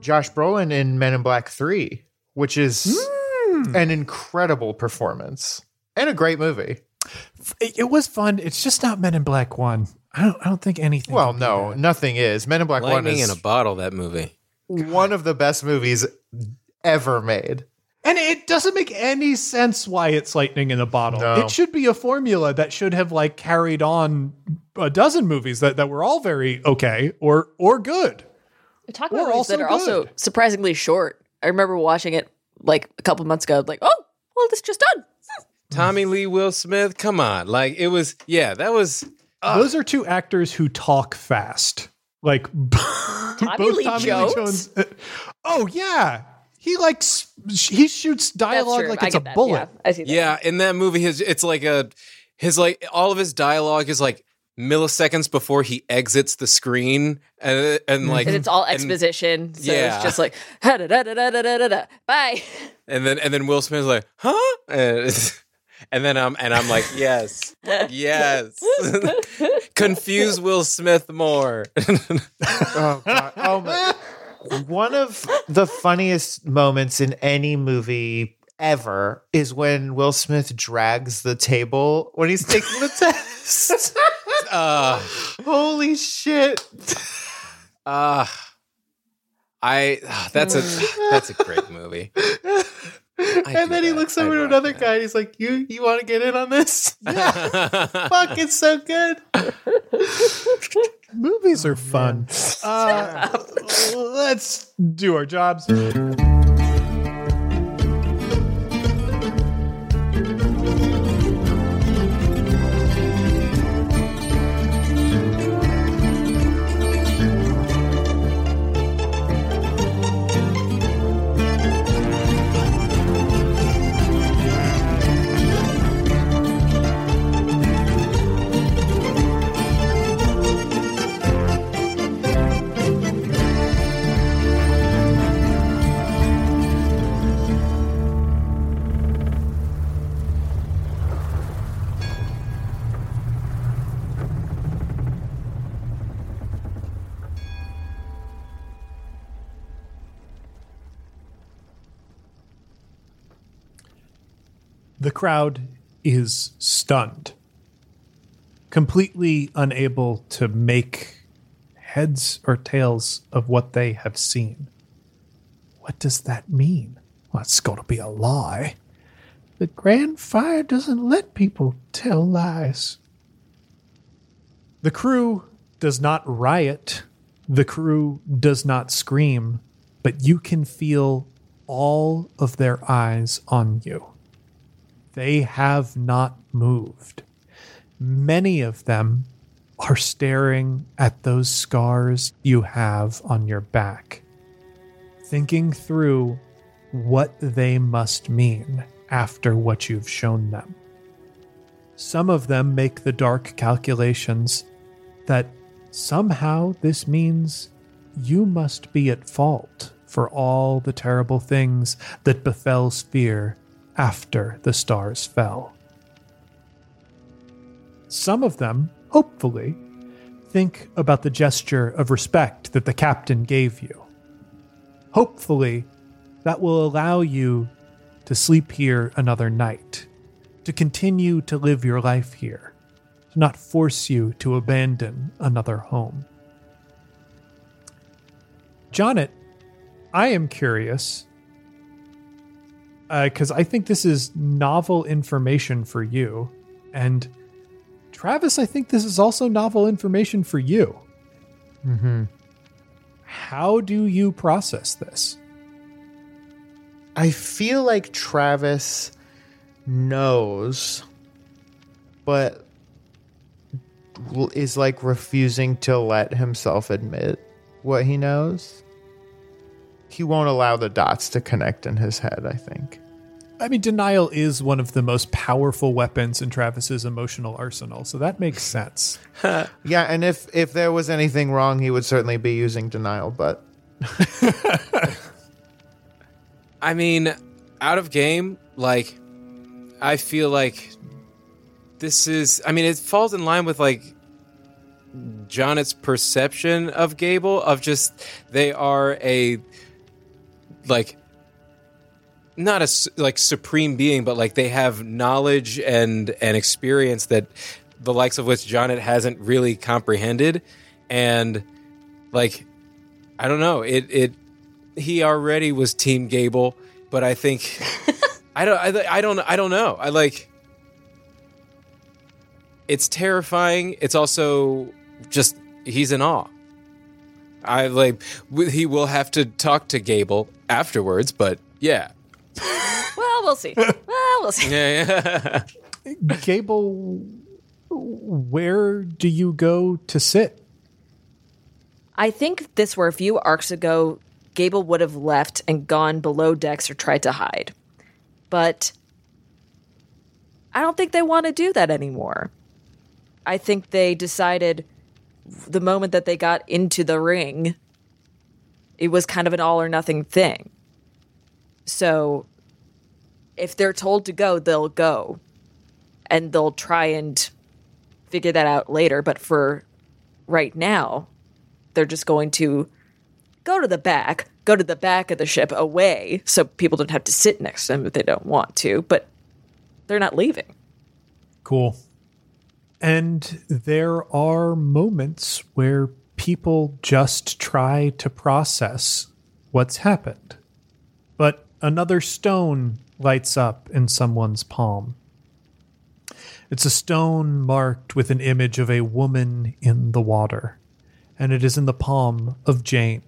Josh Brolin in Men in Black 3, which is hmm. an incredible performance and a great movie. It, it was fun. It's just not Men in Black One. I don't. I don't think anything. Well, no, that. nothing is. Men in Black 1 Lightning in a bottle. That movie. one of the best movies ever made. And it doesn't make any sense why it's lightning in a bottle. No. It should be a formula that should have like carried on a dozen movies that, that were all very okay or or good. Talk Or about movies that also are also surprisingly short. I remember watching it like a couple months ago. Like, oh, well, this just done. Tommy Lee Will Smith. Come on, like it was. Yeah, that was. Those are two actors who talk fast. Like Tommy Lee Jones? uh, oh yeah, he likes he shoots dialogue like it's a that. bullet. Yeah, I see that. Yeah, in that movie, his it's like a his like all of his dialogue is like milliseconds before he exits the screen, and and mm-hmm. like And it's all and- exposition. so yeah. it's just like, da da da da da da da. Bye. and then and then Will Smith's like, huh? And, and then I'm and I'm like, yes, yes. Confuse Will Smith more. Oh god. Oh my. One of the funniest moments in any movie ever is when Will Smith drags the table when he's taking the test. uh, Holy shit. uh, I that's a that's a great movie. and then he that. looks over to another that. guy and he's like, You you want to get in on this? Yeah. Fuck, it's so good. Movies are fun. Uh, let's do our jobs. Crowd is stunned, completely unable to make heads or tails of what they have seen. What does that mean? Well, it's got to be a lie. The Grand Fire doesn't let people tell lies. The crew does not riot. The crew does not scream, but you can feel all of their eyes on you. They have not moved. Many of them are staring at those scars you have on your back, thinking through what they must mean after what you've shown them. Some of them make the dark calculations that somehow this means you must be at fault for all the terrible things that befell Sphere after the stars fell. Some of them, hopefully, think about the gesture of respect that the captain gave you. Hopefully, that will allow you to sleep here another night, to continue to live your life here, to not force you to abandon another home. Jonnet, I am curious because I think this is novel information for you. And Travis, I think this is also novel information for you. Mm-hmm. How do you process this? I feel like Travis knows, but is like refusing to let himself admit what he knows. He won't allow the dots to connect in his head, I think. I mean, denial is one of the most powerful weapons in Travis's emotional arsenal, so that makes sense. Yeah, and if if there was anything wrong, he would certainly be using denial, but I mean, out of game, like, I feel like this is. I mean, it falls in line with like Jonet's perception of Gable of just they are a like not a like supreme being, but like they have knowledge and and experience that the likes of which Jonet hasn't really comprehended, and like I don't know it it he already was Team Gable, but I think I don't I, I don't I don't know I like it's terrifying. It's also just he's in awe. I like he will have to talk to Gable afterwards, but yeah, Well, we'll see. well, we'll see. yeah, yeah. Gable, where do you go to sit? I think if this were a few arcs ago, Gable would have left and gone below decks or tried to hide. But I don't think they want to do that anymore. I think they decided the moment that they got into the ring, it was kind of an all or nothing thing. So if they're told to go, they'll go. And they'll try and figure that out later. But for right now, they're just going to go to the back, go to the back of the ship away so people don't have to sit next to them if they don't want to, but they're not leaving. Cool. And there are moments where people just try to process what's happened. But another stone lights up in someone's palm. It's a stone marked with an image of a woman in the water, and it is in the palm of Jane,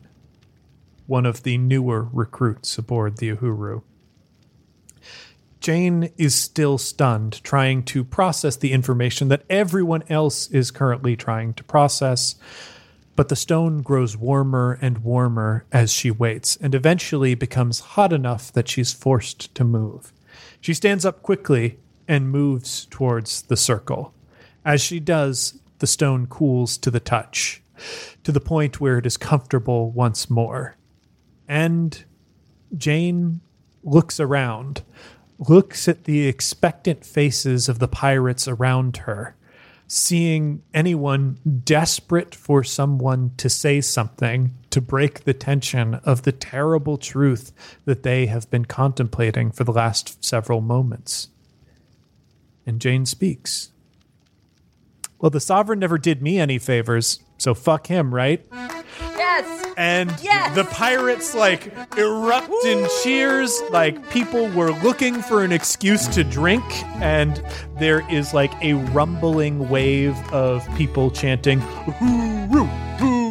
one of the newer recruits aboard the Uhuru. Jane is still stunned, trying to process the information that everyone else is currently trying to process. But the stone grows warmer and warmer as she waits, and eventually becomes hot enough that she's forced to move. She stands up quickly and moves towards the circle. As she does, the stone cools to the touch, to the point where it is comfortable once more. And Jane looks around, looks at the expectant faces of the pirates around her, seeing anyone desperate for someone to say something to break the tension of the terrible truth that they have been contemplating for the last several moments. And Jane speaks. Well, the sovereign never did me any favors, so fuck him, right? Yes! and Yes! the pirates like erupt in cheers like people were looking for an excuse to drink and there is like a rumbling wave of people chanting hooroo hooroo hooroo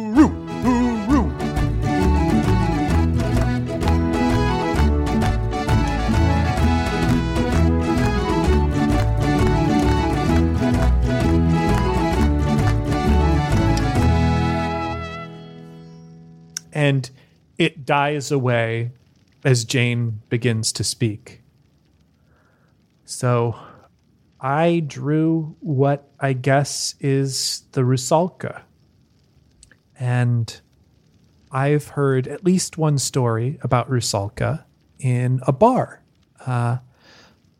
it dies away as Jane begins to speak. So I drew what I guess is the Rusalka. And I've heard at least one story about Rusalka in a bar. Uh,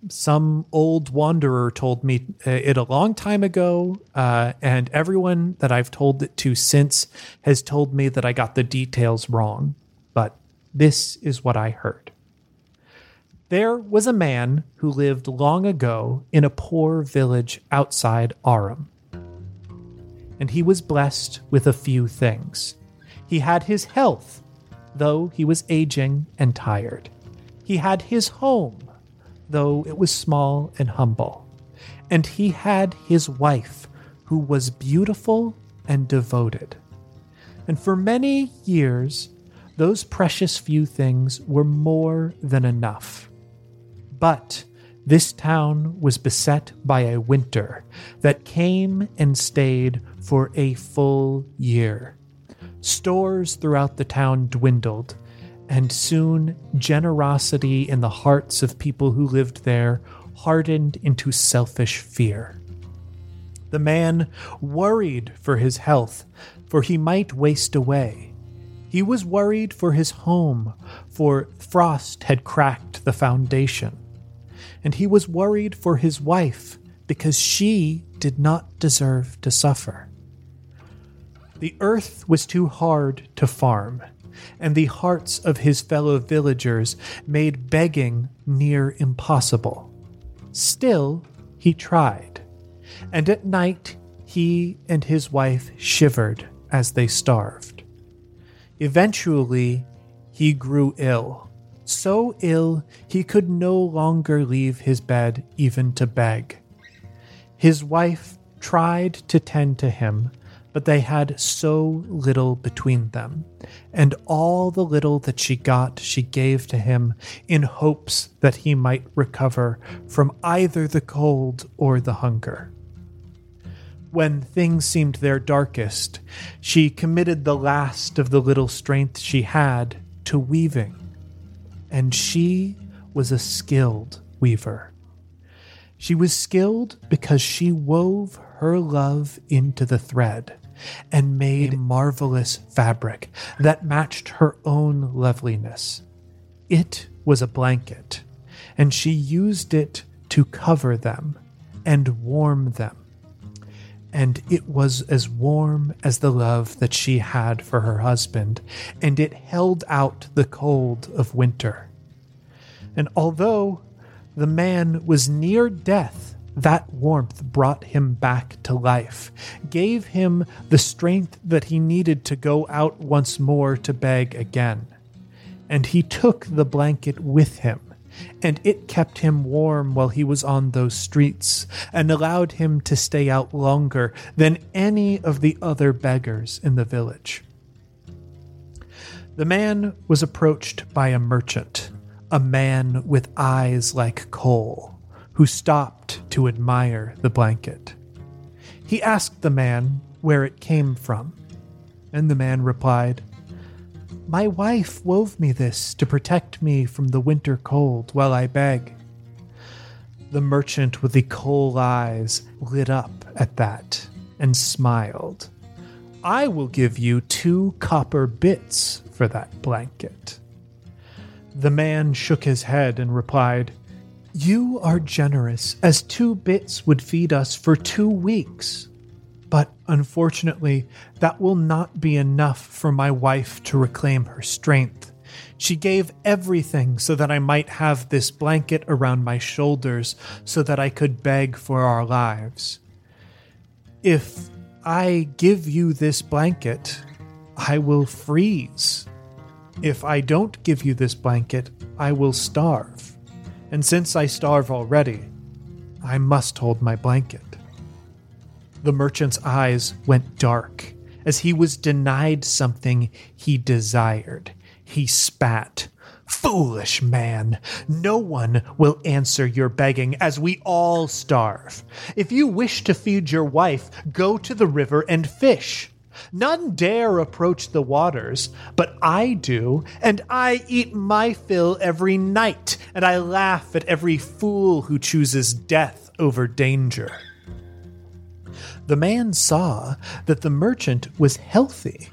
some old wanderer told me uh, it a long time ago, uh, and everyone that I've told it to since has told me that I got the details wrong. This is what I heard. There was a man who lived long ago in a poor village outside Aram. And he was blessed with a few things. He had his health, though he was aging and tired. He had his home, though it was small and humble. And he had his wife, who was beautiful and devoted. And for many years, those precious few things were more than enough. But this town was beset by a winter that came and stayed for a full year. Stores throughout the town dwindled, and soon generosity in the hearts of people who lived there hardened into selfish fear. The man worried for his health, for he might waste away. He was worried for his home, for frost had cracked the foundation. And he was worried for his wife, because she did not deserve to suffer. The earth was too hard to farm, and the hearts of his fellow villagers made begging near impossible. Still, he tried, and at night he and his wife shivered as they starved. Eventually, he grew ill, so ill he could no longer leave his bed even to beg. His wife tried to tend to him, but they had so little between them, and all the little that she got she gave to him in hopes that he might recover from either the cold or the hunger. When things seemed their darkest, she committed the last of the little strength she had to weaving, and she was a skilled weaver. She was skilled because she wove her love into the thread and made a marvelous fabric that matched her own loveliness. It was a blanket, and she used it to cover them and warm them. And it was as warm as the love that she had for her husband, and it held out the cold of winter. And although the man was near death, that warmth brought him back to life, gave him the strength that he needed to go out once more to beg again. And he took the blanket with him, and it kept him warm while he was on those streets, and allowed him to stay out longer than any of the other beggars in the village. The man was approached by a merchant, a man with eyes like coal who stopped to admire the blanket. He asked the man where it came from, and the man replied, My wife wove me this to protect me from the winter cold while I beg. The merchant with the coal eyes lit up at that and smiled. I will give you two copper bits for that blanket. The man shook his head and replied, you are generous, as two bits would feed us for two weeks. But unfortunately, that will not be enough for my wife to reclaim her strength. She gave everything so that I might have this blanket around my shoulders so that I could beg for our lives. If I give you this blanket, I will freeze. If I don't give you this blanket, I will starve and since I starve already, I must hold my blanket. The merchant's eyes went dark as he was denied something he desired. He spat. Foolish man, no one will answer your begging as we all starve. If you wish to feed your wife, go to the river and fish. None dare approach the waters, but I do, and I eat my fill every night, and I laugh at every fool who chooses death over danger. The man saw that the merchant was healthy,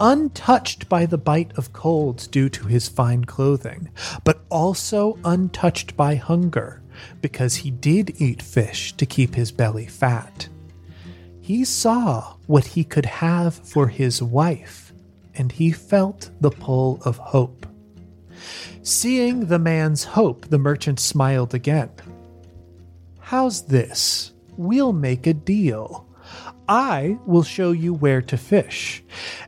untouched by the bite of cold due to his fine clothing, but also untouched by hunger, because he did eat fish to keep his belly fat. He saw what he could have for his wife, and he felt the pull of hope. Seeing the man's hope, the merchant smiled again. How's this? We'll make a deal. I will show you where to fish,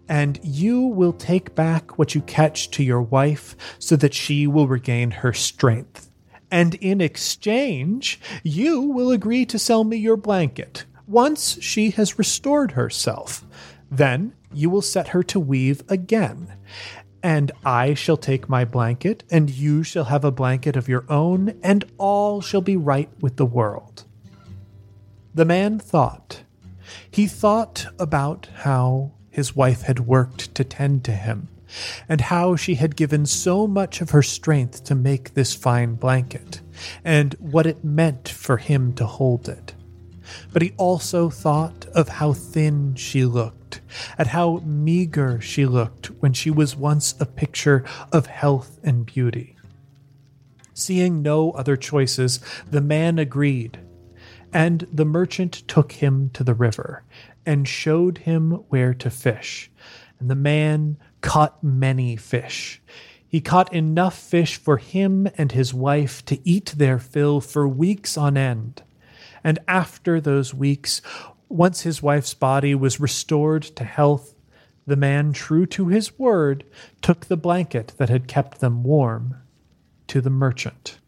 and you will take back what you catch to your wife so that she will regain her strength. And in exchange, you will agree to sell me your blanket, once she has restored herself. Then you will set her to weave again. And I shall take my blanket, and you shall have a blanket of your own, and all shall be right with the world. The man thought. He thought about how his wife had worked to tend to him, and how she had given so much of her strength to make this fine blanket, and what it meant for him to hold it. But he also thought of how thin she looked, at how meager she looked when she was once a picture of health and beauty. Seeing no other choices, the man agreed, and the merchant took him to the river and showed him where to fish. And the man caught many fish. He caught enough fish for him and his wife to eat their fill for weeks on end. And after those weeks, once his wife's body was restored to health, the man, true to his word, took the blanket that had kept them warm to the merchant.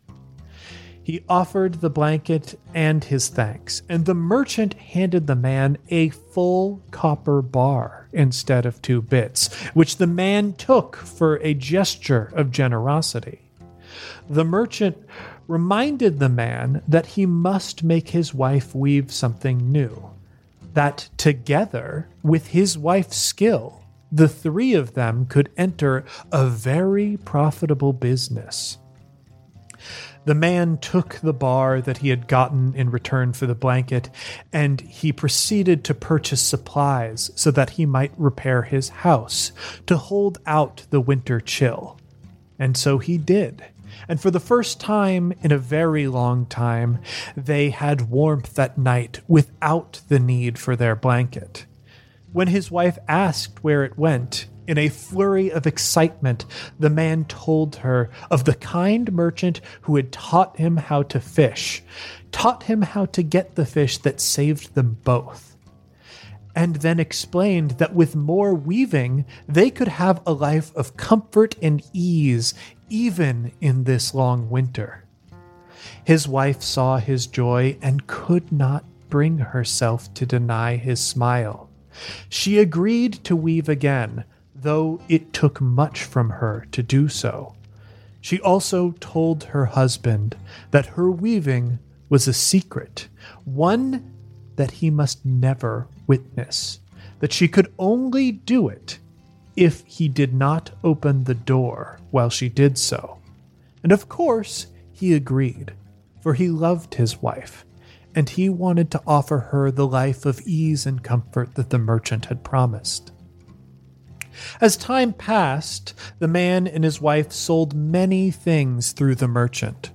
He offered the blanket and his thanks, and the merchant handed the man a full copper bar instead of two bits, which the man took for a gesture of generosity. The merchant reminded the man that he must make his wife weave something new, that together, with his wife's skill, the three of them could enter a very profitable business. The man took the bar that he had gotten in return for the blanket, and he proceeded to purchase supplies so that he might repair his house to hold out the winter chill. And so he did. And for the first time in a very long time, they had warmth that night without the need for their blanket. When his wife asked where it went, in a flurry of excitement, the man told her of the kind merchant who had taught him how to fish, taught him how to get the fish that saved them both, and then explained that with more weaving, they could have a life of comfort and ease even in this long winter. His wife saw his joy and could not bring herself to deny his smile. She agreed to weave again, though it took much from her to do so. She also told her husband that her weaving was a secret, one that he must never witness, that she could only do it if he did not open the door while she did so. And of course, he agreed, for he loved his wife, and he wanted to offer her the life of ease and comfort that the merchant had promised. As time passed, the man and his wife sold many things through the merchant.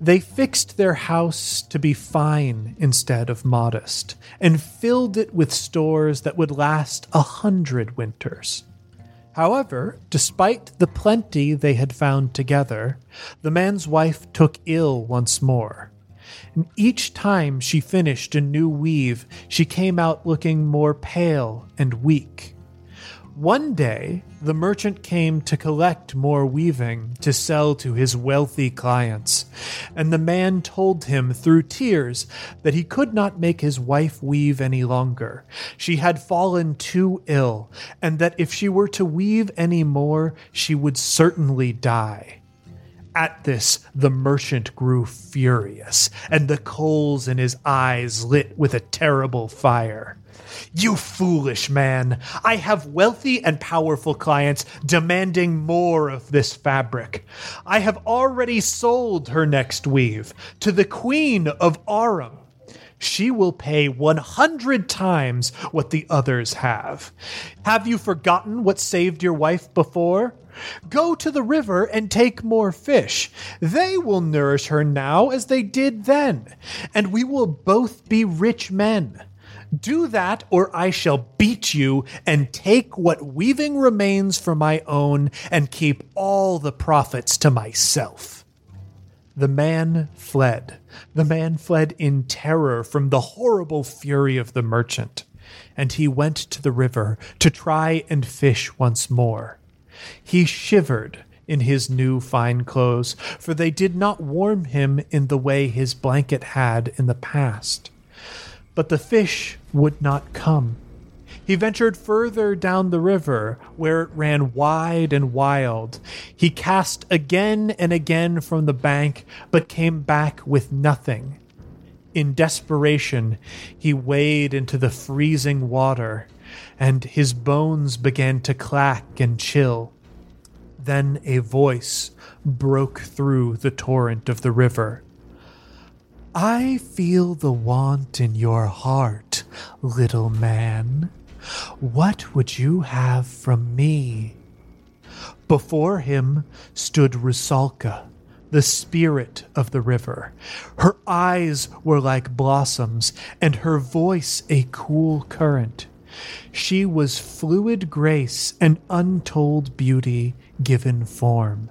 They fixed their house to be fine instead of modest, and filled it with stores that would last a hundred winters. However, despite the plenty they had found together, the man's wife took ill once more. And each time she finished a new weave, she came out looking more pale and weak. One day, the merchant came to collect more weaving to sell to his wealthy clients, and the man told him through tears that he could not make his wife weave any longer. She had fallen too ill, and that if she were to weave any more, she would certainly die. At this, the merchant grew furious, and the coals in his eyes lit with a terrible fire. You foolish man. I have wealthy and powerful clients demanding more of this fabric. I have already sold her next weave to the queen of Aram. She will pay 100 times what the others have. Have you forgotten what saved your wife before? Go to the river and take more fish. They will nourish her now as they did then, and we will both be rich men. Do that, or I shall beat you and take what weaving remains for my own and keep all the profits to myself. The man fled. The man fled in terror from the horrible fury of the merchant, and he went to the river to try and fish once more. He shivered in his new fine clothes, for they did not warm him in the way his blanket had in the past. But the fish would not come. He ventured further down the river, where it ran wide and wild. He cast again and again from the bank, but came back with nothing. In desperation, he waded into the freezing water, and his bones began to clack and chill. Then a voice broke through the torrent of the river. I feel the want in your heart, little man. What would you have from me? Before him stood Rusalka, the spirit of the river. Her eyes were like blossoms, and her voice a cool current. She was fluid grace and untold beauty given form.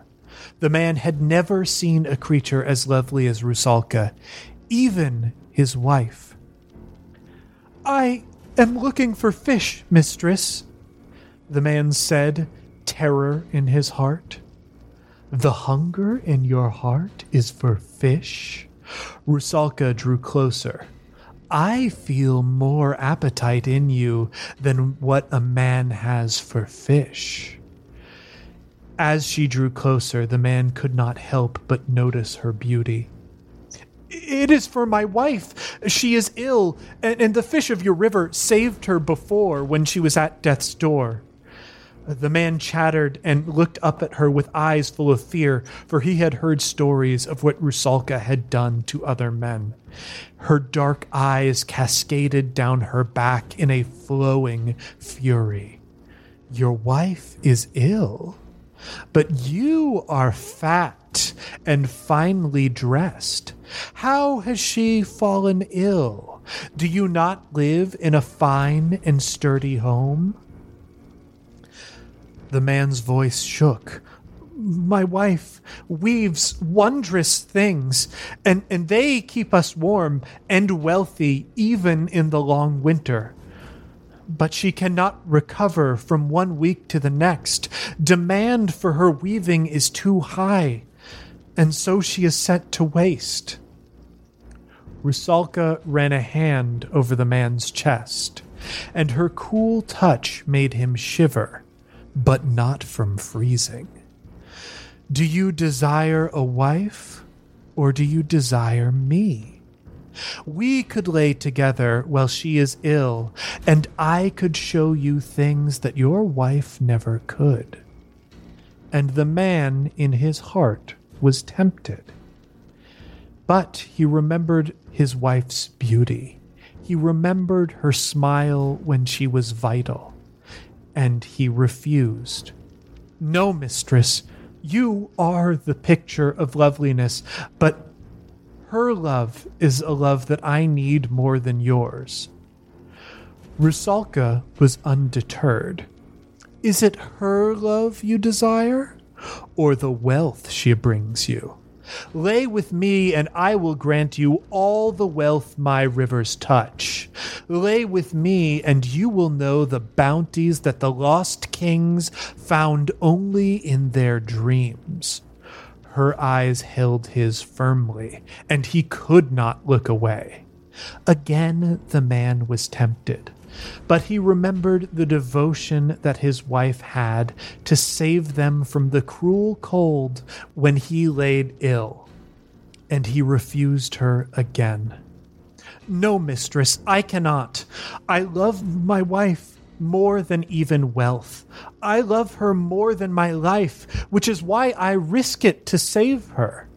The man had never seen a creature as lovely as Rusalka, even his wife. I am looking for fish, mistress, the man said, terror in his heart. The hunger in your heart is for fish? Rusalka drew closer. I feel more appetite in you than what a man has for fish. As she drew closer, the man could not help but notice her beauty. It is for my wife. She is ill, and, the fish of your river saved her before when she was at death's door. The man chattered and looked up at her with eyes full of fear, for he had heard stories of what Rusalka had done to other men. Her dark eyes cascaded down her back in a flowing fury. Your wife is ill, but you are fat and finely dressed. How has she fallen ill? Do you not live in a fine and sturdy home? The man's voice shook. My wife weaves wondrous things, and, and they keep us warm and wealthy even in the long winter. But she cannot recover from one week to the next. Demand for her weaving is too high, and so she is set to waste. Rusalka ran a hand over the man's chest, and her cool touch made him shiver but not from freezing. Do you desire a wife, or do you desire me? We could lay together while she is ill, and I could show you things that your wife never could. And the man in his heart was tempted. But he remembered his wife's beauty. He remembered her smile when she was vital and he refused. No, mistress, you are the picture of loveliness, but her love is a love that I need more than yours. Rusalka was undeterred. Is it her love you desire, or the wealth she brings you? Lay with me, and I will grant you all the wealth my rivers touch. Lay with me, and you will know the bounties that the lost kings found only in their dreams. Her eyes held his firmly, and he could not look away. Again the man was tempted. But he remembered the devotion that his wife had to save them from the cruel cold when he laid ill, and he refused her again. No, mistress, I cannot. I love my wife more than even wealth. I love her more than my life, which is why I risk it to save her.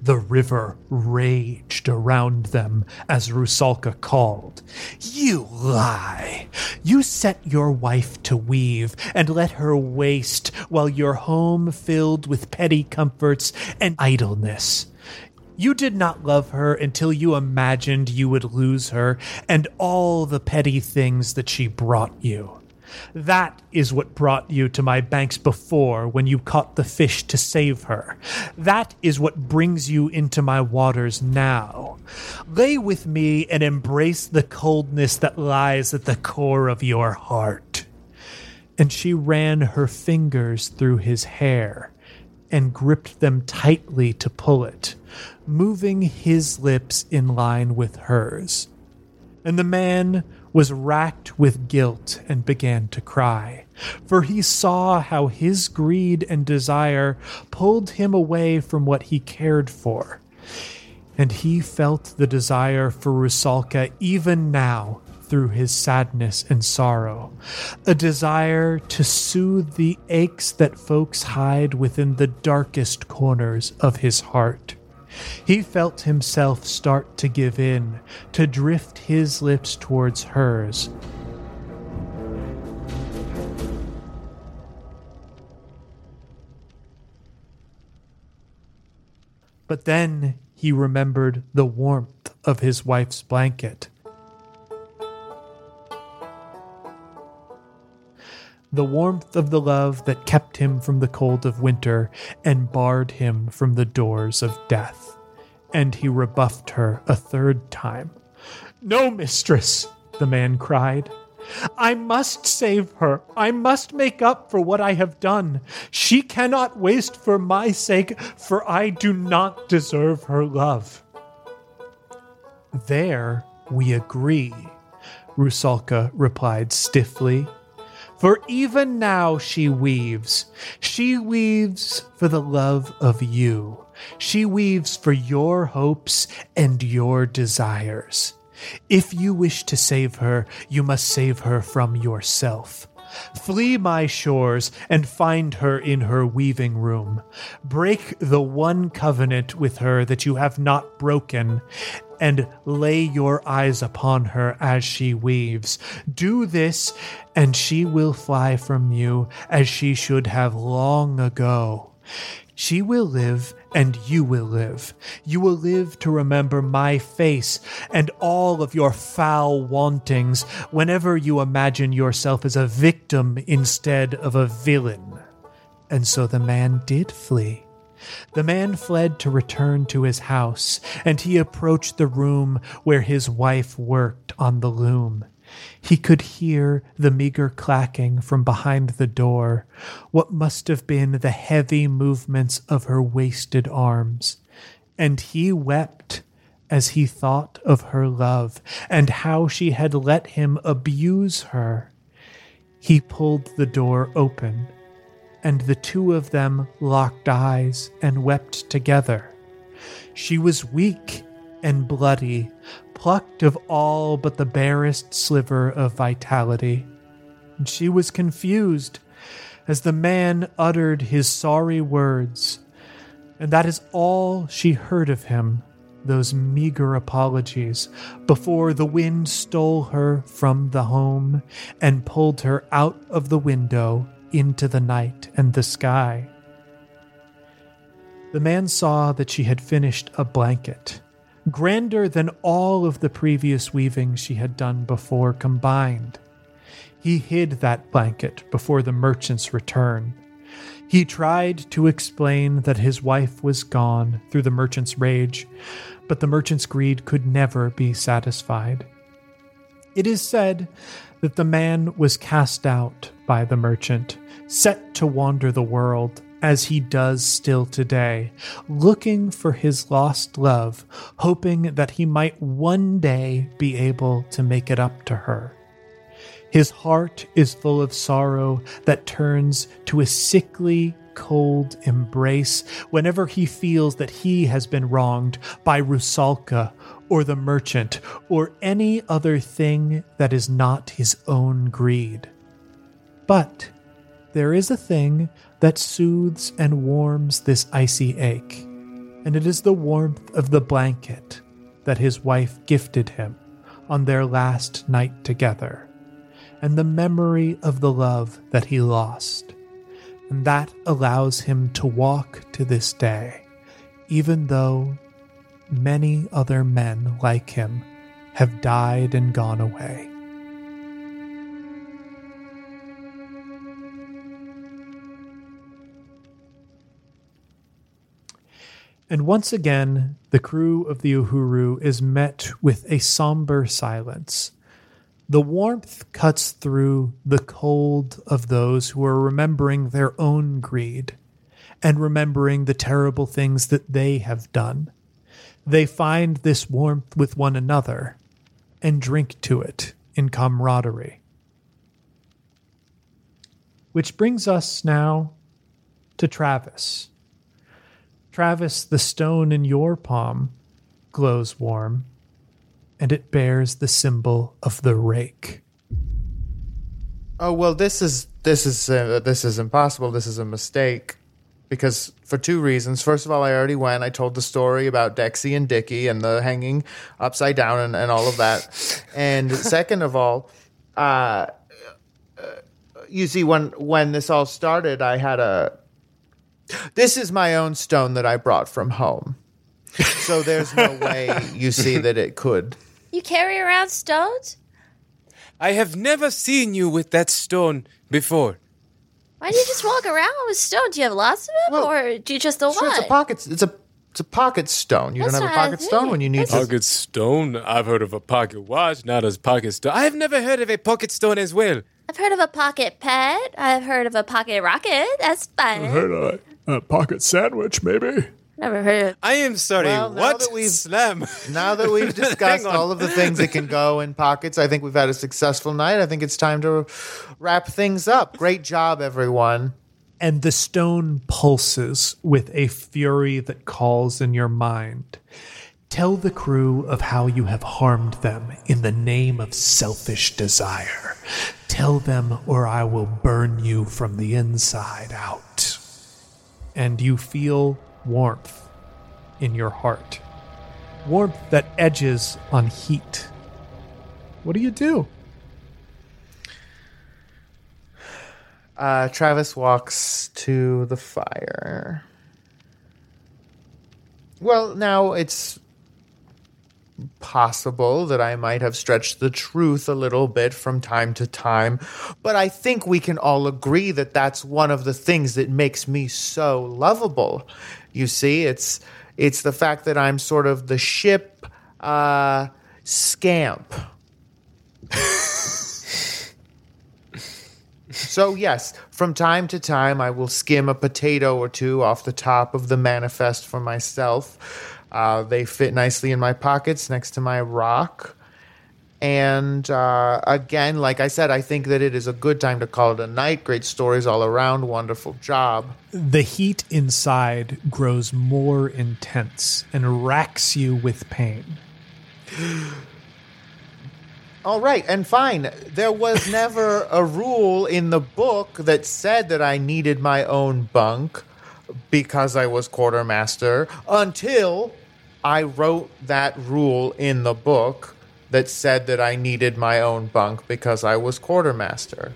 The river raged around them as Rusalka called. You lie! You set your wife to weave and let her waste while your home filled with petty comforts and idleness. You did not love her until you imagined you would lose her and all the petty things that she brought you. That is what brought you to my banks before when you caught the fish to save her. That is what brings you into my waters now. Lay with me and embrace the coldness that lies at the core of your heart. And she ran her fingers through his hair and gripped them tightly to pull it, moving his lips in line with hers. And the man was racked with guilt and began to cry, for he saw how his greed and desire pulled him away from what he cared for. And he felt the desire for Rusalka even now through his sadness and sorrow, a desire to soothe the aches that folks hide within the darkest corners of his heart. He felt himself start to give in, to drift his lips towards hers. But then he remembered the warmth of his wife's blanket. The warmth of the love that kept him from the cold of winter and barred him from the doors of death. And he rebuffed her a third time. No, mistress, the man cried. I must save her. I must make up for what I have done. She cannot waste for my sake, for I do not deserve her love. There we agree, Rusalka replied stiffly. For even now she weaves. She weaves for the love of you. She weaves for your hopes and your desires. If you wish to save her, you must save her from yourself. Flee my shores and find her in her weaving room. Break the one covenant with her that you have not broken, and lay your eyes upon her as she weaves. Do this, and she will fly from you as she should have long ago. She will live, and you will live. You will live to remember my face and all of your foul wantings whenever you imagine yourself as a victim instead of a villain. And so the man did flee. The man fled to return to his house, and he approached the room where his wife worked on the loom. He could hear the meager clacking from behind the door, what must have been the heavy movements of her wasted arms. And he wept as he thought of her love and how she had let him abuse her. He pulled the door open, and the two of them locked eyes and wept together. She was weak and bloody, plucked of all but the barest sliver of vitality. And she was confused as the man uttered his sorry words, and that is all she heard of him, those meager apologies, before the wind stole her from the home and pulled her out of the window into the night and the sky. The man saw that she had finished a blanket grander than all of the previous weavings she had done before combined. He hid that blanket before the merchant's return. He tried to explain that his wife was gone through the merchant's rage, but the merchant's greed could never be satisfied. It is said that the man was cast out by the merchant, set to wander the world, as he does still today, looking for his lost love, hoping that he might one day be able to make it up to her. His heart is full of sorrow that turns to a sickly, cold embrace whenever he feels that he has been wronged by Rusalka or the merchant or any other thing that is not his own greed. But there is a thing that soothes and warms this icy ache, and it is the warmth of the blanket that his wife gifted him on their last night together, and the memory of the love that he lost. And that allows him to walk to this day, even though many other men like him have died and gone away. And once again, the crew of the Uhuru is met with a somber silence. The warmth cuts through the cold of those who are remembering their own greed and remembering the terrible things that they have done. They find this warmth with one another and drink to it in camaraderie. Which brings us now to Travis. Travis, the stone in your palm glows warm, and it bears the symbol of the rake. Oh well, this is this is uh, this is impossible. This is a mistake because for two reasons. First of all, I already went. I told the story about Dexy and Dicky and the hanging upside down and, and all of that. And second of all, uh, you see, when when this all started, I had a. This is my own stone that I brought from home. So there's no way you see that it could. You carry around stones? I have never seen you with that stone before. Why do you just walk around with stones? Do you have lots of them, Well, or do you just the Sure, one? it's a pocket. It's a it's a pocket stone. You That's don't have a pocket stone when you need to. Pocket stone? I've heard of a pocket watch, not as pocket stone. I have never heard of a pocket stone as well. I've heard of a pocket pet. I've heard of a pocket rocket. That's fun. I've heard of a, a pocket sandwich, maybe. Never heard of I am sorry. Well, now what? that we've- Slam. Now that we've discussed all of the things that can go in pockets, I think we've had a successful night. I think it's time to wrap things up. Great job, everyone. and the stone pulses with a fury that calls in your mind. Tell the crew of how you have harmed them in the name of selfish desire. Tell them, or I will burn you from the inside out. And you feel warmth in your heart. Warmth that edges on heat. What do you do? Uh, Travis walks to the fire. Well, now it's possible that I might have stretched the truth a little bit from time to time, but I think we can all agree that that's one of the things that makes me so lovable. You see, it's it's the fact that I'm sort of the ship uh, scamp. So, yes, from time to time, I will skim a potato or two off the top of the manifest for myself. Uh, they fit nicely in my pockets next to my rock. And uh, again, like I said, I think that it is a good time to call it a night. Great stories all around. Wonderful job. The heat inside grows more intense and racks you with pain. All right, and fine. There was never a rule in the book that said that I needed my own bunk because I was quartermaster until I wrote that rule in the book that said that I needed my own bunk because I was quartermaster.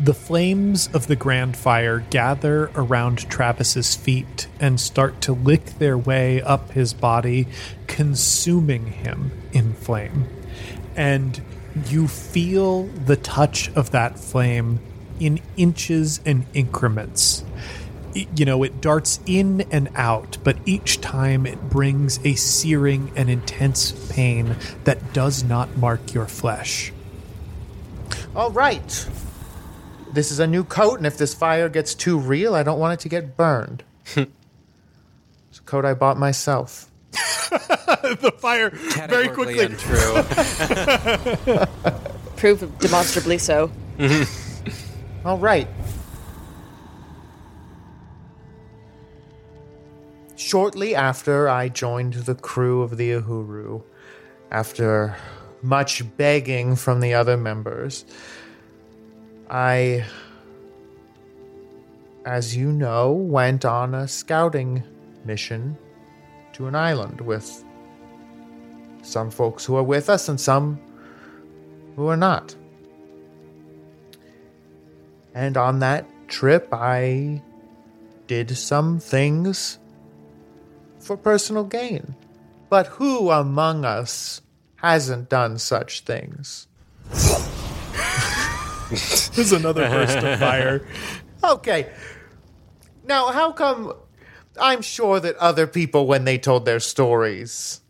The flames of the grand fire gather around Travis's feet and start to lick their way up his body, consuming him in flame. And you feel the touch of that flame in inches and increments. It- you know, it darts in and out, but each time it brings a searing and intense pain that does not mark your flesh. All right. This is a new coat, and if this fire gets too real, I don't want it to get burned. it's a coat I bought myself. the fire very quickly untrue. Proof demonstrably so. All right. Shortly after I joined the crew of the Uhuru, after much begging from the other members, I, as you know, went on a scouting mission to an island with some folks who are with us and some who are not. And on that trip, I did some things for personal gain. But who among us hasn't done such things? This is another burst of fire. Okay. Now, how come I'm sure that other people, when they told their stories,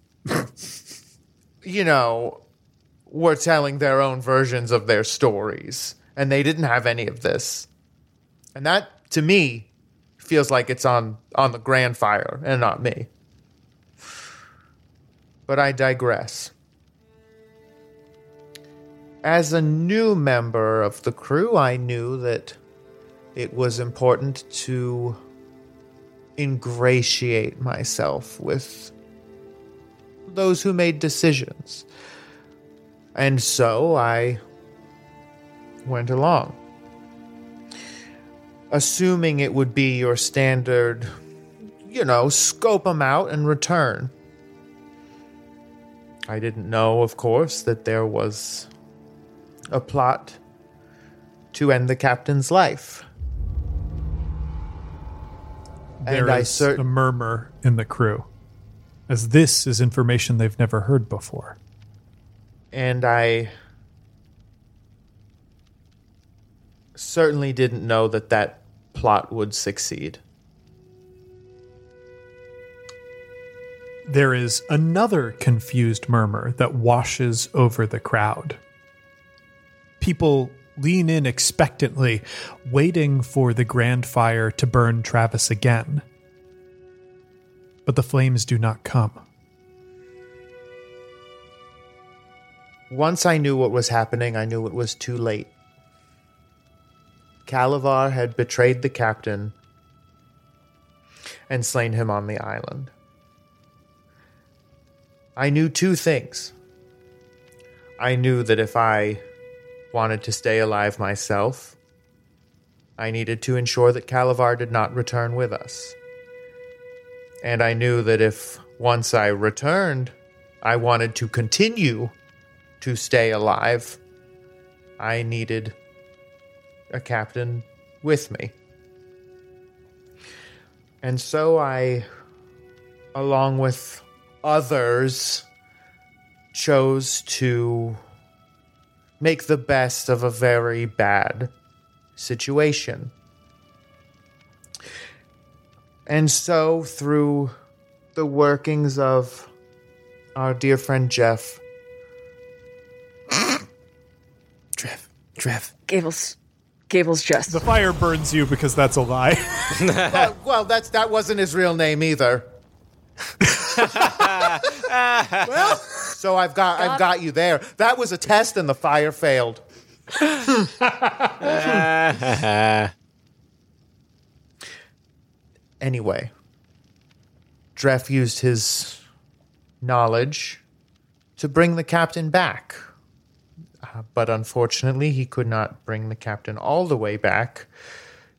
you know, were telling their own versions of their stories, and they didn't have any of this. And that, to me, feels like it's on, on the grand fire and not me. But I digress. as a new member of the crew, I knew that it was important to ingratiate myself with those who made decisions. And so I went along, assuming it would be your standard, you know, scope them out and return. I didn't know, of course, that there was a plot to end the captain's life. There and I is cer- a murmur in the crew, as this is information they've never heard before. and I certainly didn't know that that plot would succeed. There is another confused murmur that washes over the crowd. People lean in expectantly, waiting for the grand fire to burn Travis again. But the flames do not come. Once I knew what was happening, I knew it was too late. Calavar had betrayed the captain and slain him on the island. I knew two things. I knew that if I wanted to stay alive myself, I needed to ensure that Calavar did not return with us. And I knew that if once I returned, I wanted to continue to stay alive, I needed a captain with me. And so I, along with others, chose to make the best of a very bad situation. And so, through the workings of our dear friend Jeff, Trev, Trev. Gables, Gables just. The fire burns you because that's a lie. well, well, that's that wasn't his real name either. well, so I've got I've got you there. That was a test, and the fire failed. anyway, Dreff used his knowledge to bring the captain back. But unfortunately, he could not bring the captain all the way back,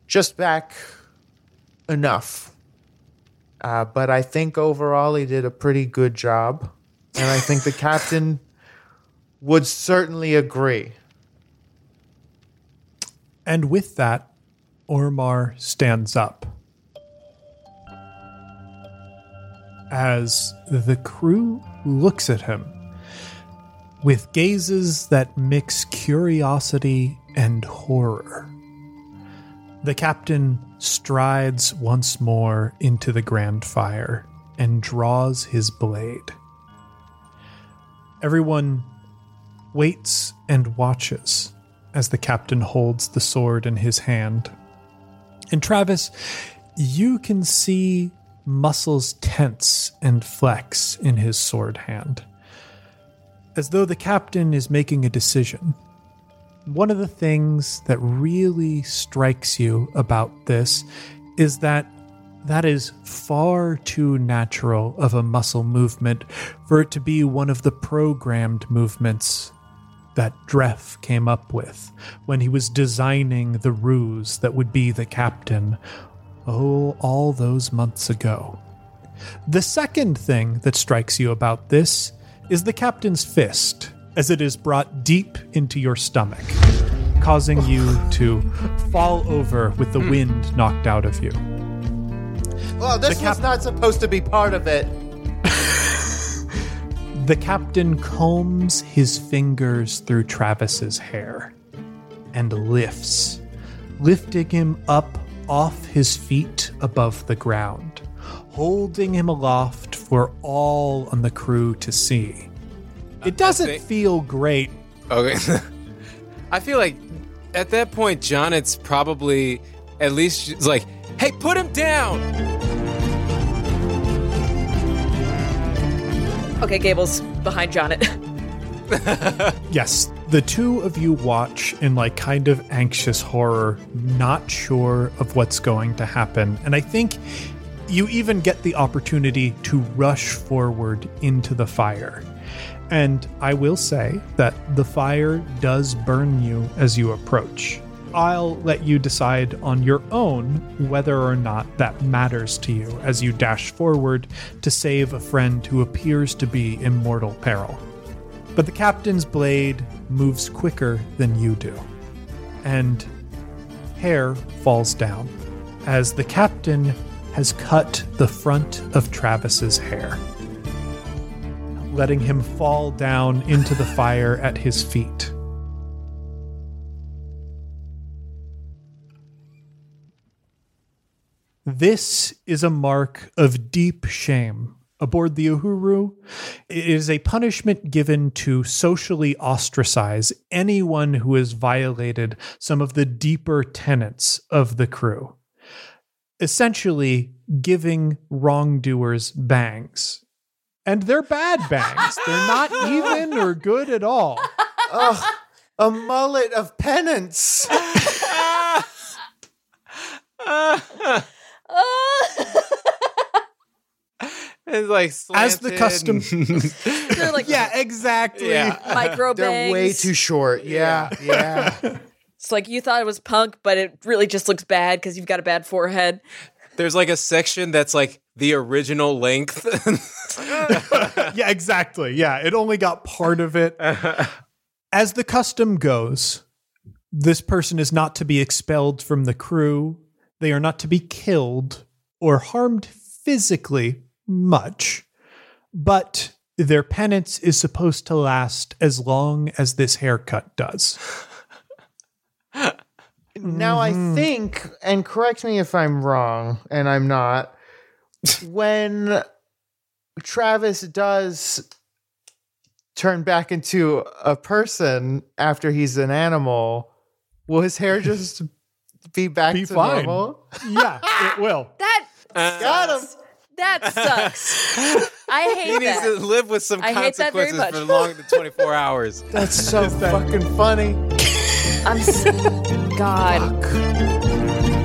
just back enough. Uh, but I think overall he did a pretty good job. And I think the captain would certainly agree. and with that, Ormar stands up. As the crew looks at him with gazes that mix curiosity and horror. The captain strides once more into the grand fire and draws his blade. Everyone waits and watches as the captain holds the sword in his hand. And Travis, you can see muscles tense and flex in his sword hand, as though the captain is making a decision. One of the things that really strikes you about this is that that is far too natural of a muscle movement for it to be one of the programmed movements that Dreff came up with when he was designing the ruse that would be the captain, oh, all those months ago. The second thing that strikes you about this is the captain's fist, as it is brought deep into your stomach, causing you to fall over with the wind knocked out of you. Well, this cap- was not supposed to be part of it. The captain combs his fingers through Travis's hair and lifts, lifting him up off his feet above the ground, holding him aloft for all on the crew to see. It doesn't think- feel great. Okay. I feel like at that point, Jonet's probably at least just like, hey, put him down. Okay, Gables behind Jonet. Yes, The two of you watch in like kind of anxious horror, not sure of what's going to happen. And I think you even get the opportunity to rush forward into the fire. And I will say that the fire does burn you as you approach. I'll let you decide on your own whether or not that matters to you as you dash forward to save a friend who appears to be in mortal peril. But the captain's blade moves quicker than you do, and hair falls down as the captain has cut the front of Travis's hair, letting him fall down into the fire at his feet. This is a mark of deep shame aboard the Uhuru. It is a punishment given to socially ostracize anyone who has violated some of the deeper tenets of the crew. Essentially, giving wrongdoers bangs. And they're bad bangs. They're not even or good at all. Ugh, a mullet of penance. It's like As the slanted custom- They're like Yeah, exactly. Yeah. micro They're bangs. way too short. Yeah, yeah. It's like you thought it was punk, but it really just looks bad because you've got a bad forehead. There's like a section that's like the original length. yeah, exactly. Yeah, it only got part of it. As the custom goes, this person is not to be expelled from the crew. They are not to be killed or harmed physically much, but their penance is supposed to last as long as this haircut does. Now I mm-hmm. think, and correct me if I'm wrong, and I'm not. when Travis does turn back into a person after he's an animal, will his hair just be back Be to fine. normal? Yeah, it will. That Got him. that sucks. I he hate needs to that. live with some I hate that very consequences much. for longer than 24 hours. That's so fucking funny. I'm s- God.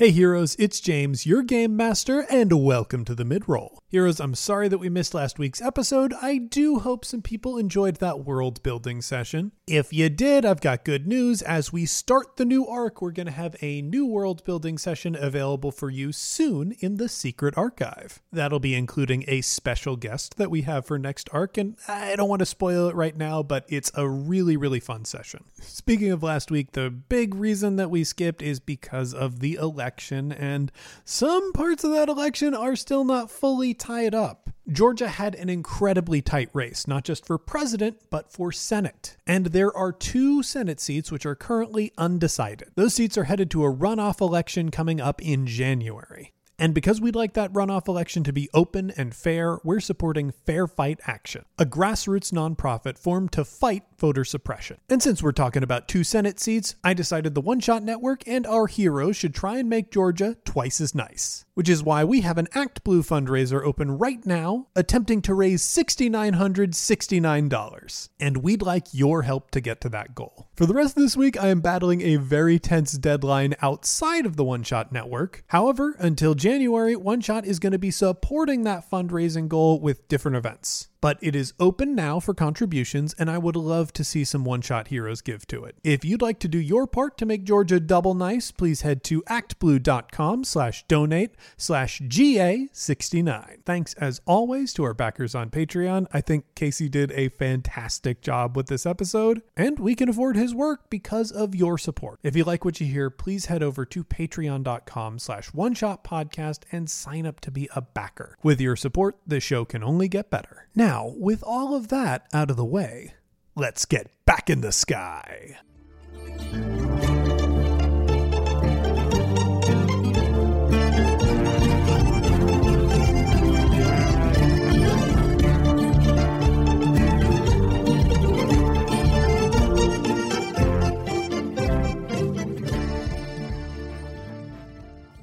Hey heroes, it's James, your game master, and welcome to the midroll. Heroes, I'm sorry that we missed last week's episode. I do hope some people enjoyed that world building session. If you did, I've got good news. As we start the new arc, we're going to have a new world building session available for you soon in the secret archive. That'll be including a special guest that we have for next arc, and I don't want to spoil it right now, but it's a really, really fun session. Speaking of last week, the big reason that we skipped is because of the election, and some parts of that election are still not fully tied up. Georgia had an incredibly tight race, not just for president, but for Senate. And there are two Senate seats which are currently undecided. Those seats are headed to a runoff election coming up in January. And because we'd like that runoff election to be open and fair, we're supporting Fair Fight Action, a grassroots nonprofit formed to fight voter suppression. And since we're talking about two Senate seats, I decided the One Shot Network and our heroes should try and make Georgia twice as nice. Which is why we have an Act Blue fundraiser open right now, attempting to raise $6,969. And we'd like your help to get to that goal. For the rest of this week, I am battling a very tense deadline outside of the One Shot Network. However, until January, One Shot is going to be supporting that fundraising goal with different events. But it is open now for contributions, and I would love to see some one shot heroes give to it. If you'd like to do your part to make Georgia double nice, please head to actblue.com slash donate slash GA69. Thanks as always to our backers on Patreon. I think Casey did a fantastic job with this episode, and we can afford his work because of your support. If you like what you hear, please head over to patreon.com slash one shot podcast and sign up to be a backer. With your support, the show can only get better. Now, now, with all of that out of the way, let's get back in the sky.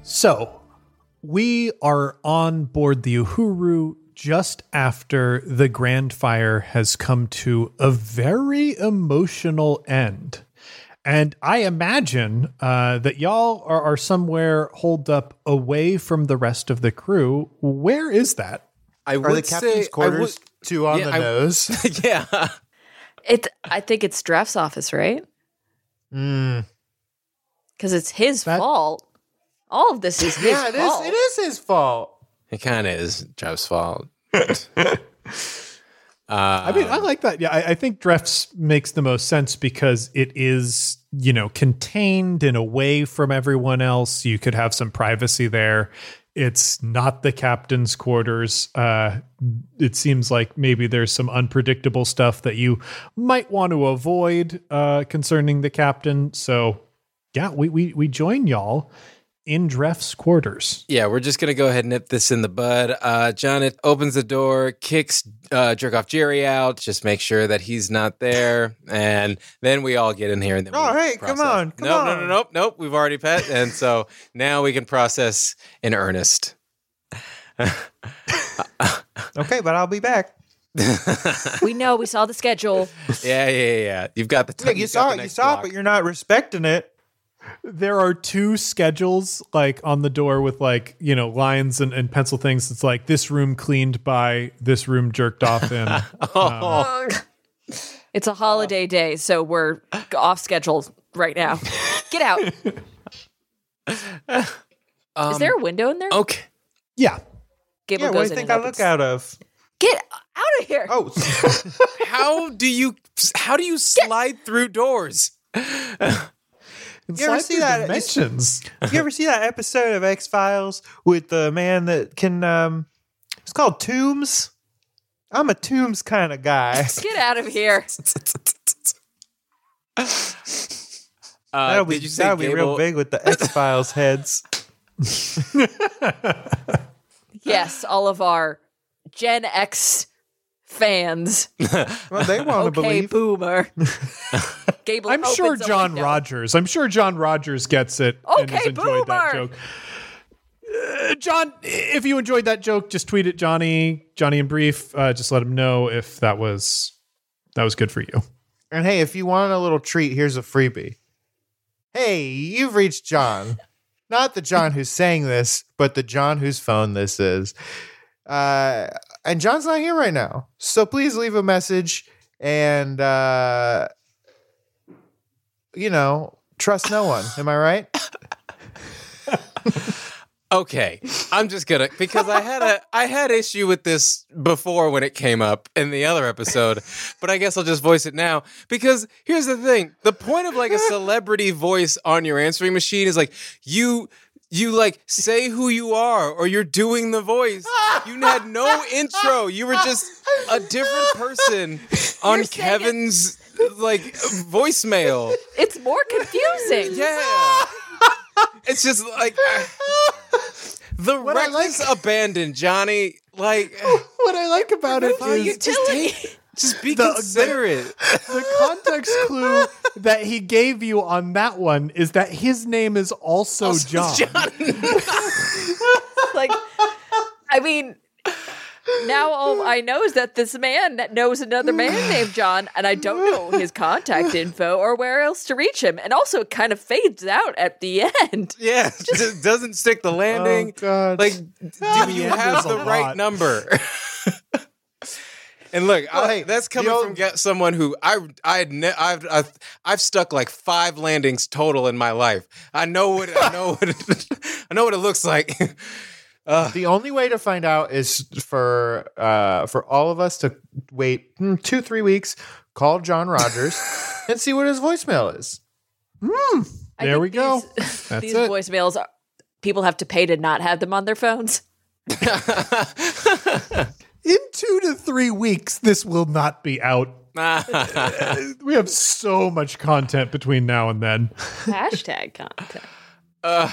So, we are on board the Uhuru just after the Grand Fire has come to a very emotional end. And I imagine uh, that y'all are, are somewhere holed up away from the rest of the crew. Where is that? I Are would the captain's say, I quarters too on Yeah, the I- nose? yeah. It. I think it's Dreff's office, right? Mm. Because it's his That- fault. All of this is his Yeah, it is. fault. It is his fault. It kind of is Jeff's fault. uh, I mean, I like that. Yeah, I, I think Drefts makes the most sense because it is, you know, contained and away from everyone else. You could have some privacy there. It's not the captain's quarters. Uh, it seems like maybe there's some unpredictable stuff that you might want to avoid uh, concerning the captain. So, yeah, we we we join y'all in Drefts' quarters. Yeah, we're just gonna go ahead and nip this in the bud. Uh, John it opens the door, kicks uh, jerk off Jerry out, just make sure that he's not there, and then we all get in here. And then Oh, we hey, come on, come no, no, on. no, nope, nope. We've already pet, and so now we can process in earnest. Okay, but I'll be back. we know. We saw the schedule. Yeah, yeah, yeah. yeah. You've got the. Yeah, you you've saw it. You next saw it, but you're not respecting it. There are two schedules like on the door with like you know lines and, and pencil things it's like this room cleaned by this room jerked off in Oh, It's a holiday day, so we're off schedule right now. Get out. Um, Is there a window in there? okay. yeah Gable Yeah, what do you think I opens. look out of? Get out of here. Oh, How do you? How do you slide through doors? You ever see that? dimensions you ever see that episode of X Files with the man that can? um It's called Tooms. I'm a Tooms kind of guy. Get out of here. Uh, That'll be did you say that'll be real big with the X Files heads. Yes, all of our Gen X fans. Well, they want to Okay, believe. boomer. Gable i'm sure opens a john window. rogers i'm sure john rogers gets it and has Okay, enjoyed that joke Uh, John, if you enjoyed that joke, just tweet it, Johnny. Johnny in brief. Uh, just let him know if that was that was good for you. And hey, if you want a little treat, here's a freebie. Hey, you've reached John. Not the John who's saying this, but the John whose phone this is. Uh, and John's not here right now. So please leave a message and, uh, you know, trust no one. Am I right? Okay, I'm just gonna because I had a I had issue with this before when it came up in the other episode, but I guess I'll just voice it now because here's the thing: the point of like a celebrity voice on your answering machine is like you you like say who you are or you're doing the voice. You had no intro. You were just a different person on You're saying it- Kevin's like voicemail. It's more confusing. Yeah. it's just like the I reckless abandon, Johnny. Like, What I like about it is why you just take, just be The- considerate. the context clue that he gave you on that one is that his name is also, John. John. like, I mean, now all I know is that this man knows another man named John, and I don't know his contact info or where else to reach him. And also, it kind of fades out at the end. Yeah, just doesn't stick the landing. Oh, God. Like, do you have the right lot. number? And look, Well, I, hey, that's the coming old- from get someone who I I had ne- I've, I've I've stuck like five landings total in my life. I know what I know what it, I know what it looks like. The only way to find out is for uh, for all of us to wait hmm, two three weeks, call John Rogers, and see what his voicemail is. I There we go. These, That's these it. voicemails, are, people have to pay to not have them on their phones. In two to three weeks, this will not be out. We have so much content between now and then. Hashtag content. Uh,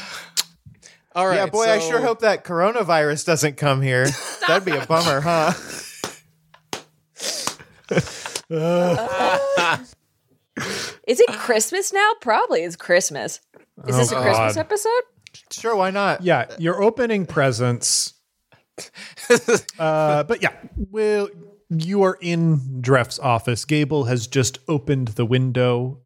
all right. yeah, boy, I sure hope that coronavirus doesn't come here. That'd be a bummer, huh? Is it Christmas now? Probably it's Christmas. Is this a Oh, Christmas episode? Sure, why not? Yeah, your opening presents. uh, but yeah, well, you are in Dreff's office. Gable has just opened the window.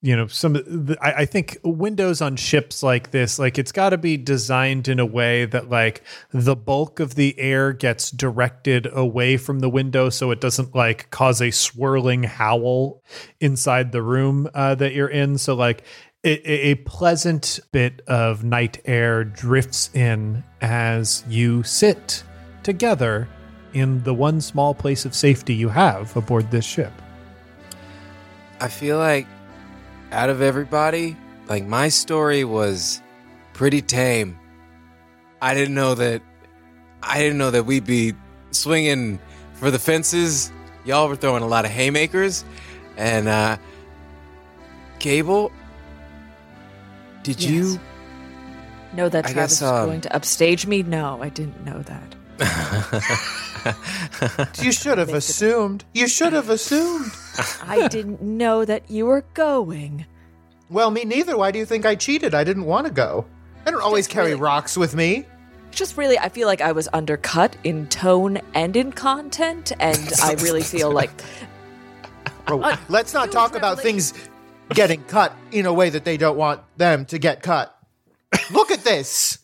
You know, some the, I, I think windows on ships like this, like it's got to be designed in a way that like the bulk of the air gets directed away from the window, so it doesn't like cause a swirling howl inside the room uh, that you're in. So like a, pleasant bit of night air drifts in as you sit together in the one small place of safety you have aboard this ship. I feel like out of everybody, like my story was pretty tame. I didn't know that. I didn't know that we'd be swinging for the fences. Y'all were throwing a lot of haymakers, and uh, Gable. Did Yes. you? Know that I Travis guess, was um, going to upstage me? No, I didn't know that. You should have assumed. You should have assumed. I didn't know that you were going. Well, me neither. Why do you think I cheated? I didn't want to go. I don't always Just carry really- rocks with me. Just really, I feel like I was undercut in tone and in content, and I really feel like Bro, Uh, let's not talk about things getting cut in a way that they don't want them to get cut. Look at this.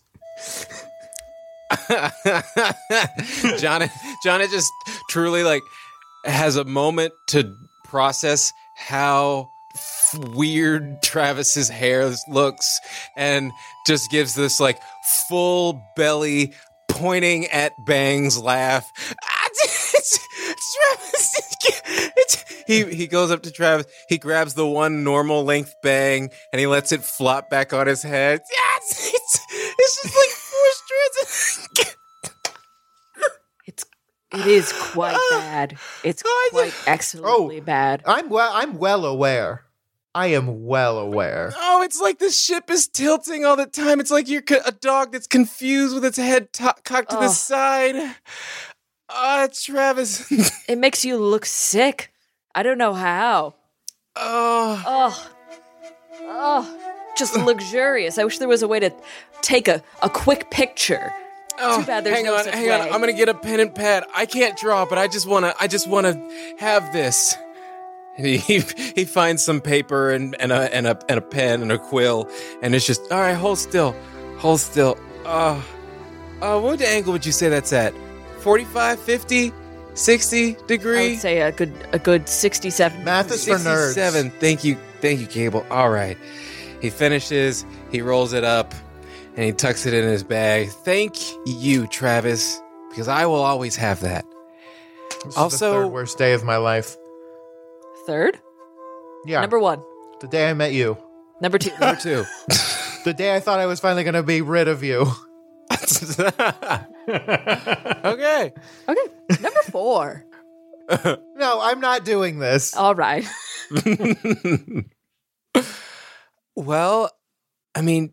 John, John just truly like has a moment to process how f- weird Travis's hair looks, and just gives this like full belly pointing at Bang's laugh. It's- it's Travis. He he goes up to Travis. He grabs the one normal length bang and he lets it flop back on his head. Yeah, it's, it's, it's just like four strands. it's it is quite bad. It's oh, I quite just- excellently Oh. bad. I'm well. I'm well aware. I am well aware. Oh, it's like the ship is tilting all the time. It's like you're co- a dog that's confused with its head to- cocked to the side. Ah, it's Travis. It makes you look sick. I don't know how. oh, Oh, oh, just luxurious. I wish there was a way to take a, a quick picture. oh, Too bad there's hang no on, hang on. I'm gonna get a pen and pad. I can't draw, but I just wanna, I just wanna have this. And he he finds some paper and and a and a and a pen and a quill, and it's just all right. Hold still, hold still. Oh, uh, what angle would you say that's at? 45, 50, 60 I degree? would say a good a good sixty-seven. Math is for nerds. 67. Thank you. Thank you, Gable. All right. He finishes, he rolls it up, and he tucks it in his bag. Thank you, Travis, because I will always have that. This is Also- the third worst day of my life. Third, Yeah, number one, the day I met you. number two. Number two. The day I thought I was finally going to be rid of you. okay. okay, number four. No, I'm not doing this. All right. Well, I mean,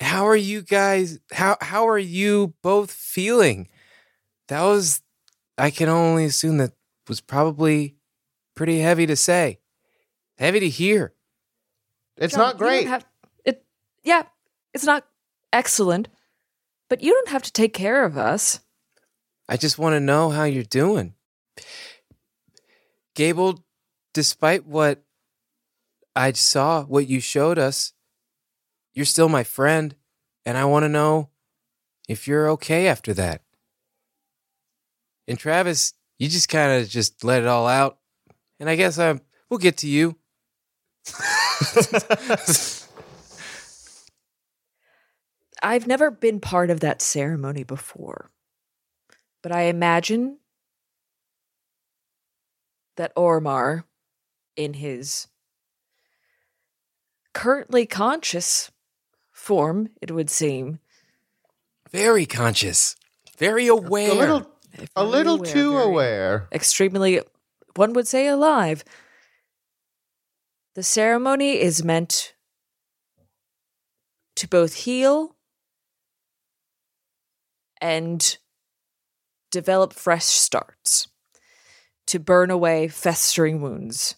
how are you guys how how are you both feeling? That was I can only assume that was probably pretty heavy to say. Heavy to hear. It's John, not great. have- it, yeah, it's not excellent, but you don't have to take care of us. I just want to know how you're doing. Gable, despite what I saw, what you showed us, you're still my friend, and I want to know if you're okay after that. And Travis, you just kind of just let it all out, and I guess I'm, we'll get to you. I've never been part of that ceremony before, but I imagine that Ormar, in his currently conscious form, it would seem, Very conscious, very aware. a little, a little aware, too aware. extremely, one would say, alive. The ceremony is meant to both heal and develop fresh starts, to burn away festering wounds.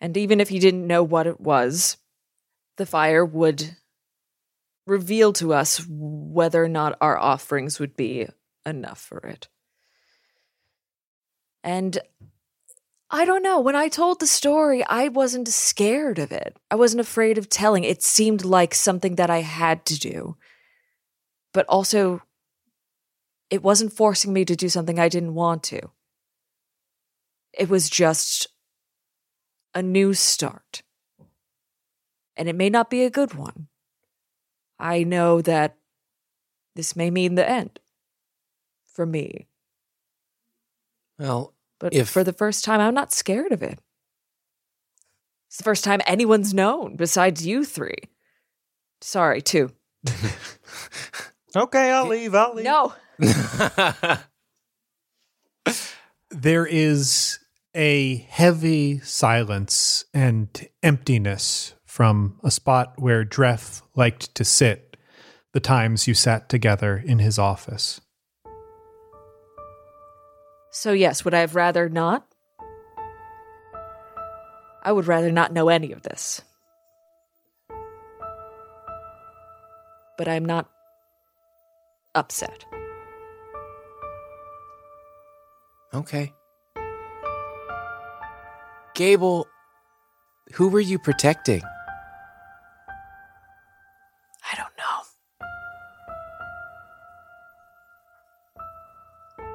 And even if you didn't know what it was, the fire would reveal to us whether or not our offerings would be enough for it. And I don't know. When I told the story, I wasn't scared of it. I wasn't afraid of telling. It seemed like something that I had to do. But also, it wasn't forcing me to do something I didn't want to. It was just a new start. And it may not be a good one. I know that this may mean the end for me. Well, But If- for the first time, I'm not scared of it. It's the first time anyone's known besides you three. Sorry, two. Okay, I'll leave. I'll leave. No. there is a heavy silence and emptiness from a spot where Dref liked to sit the times you sat together in his office. So, yes, would I have rather not? I would rather not know any of this. But I'm not upset. Okay. Gable, who were you protecting? I don't know.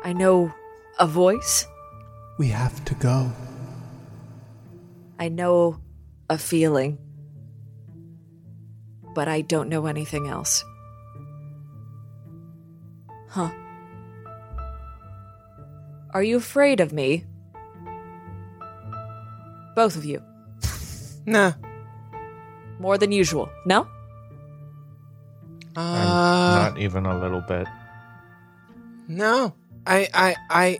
I know a voice. We have to go. I know a feeling. But I don't know anything else. Huh. Are you afraid of me? Both of you. Nah. More than usual. No? Uh, Not even a little bit. no. I, I, I,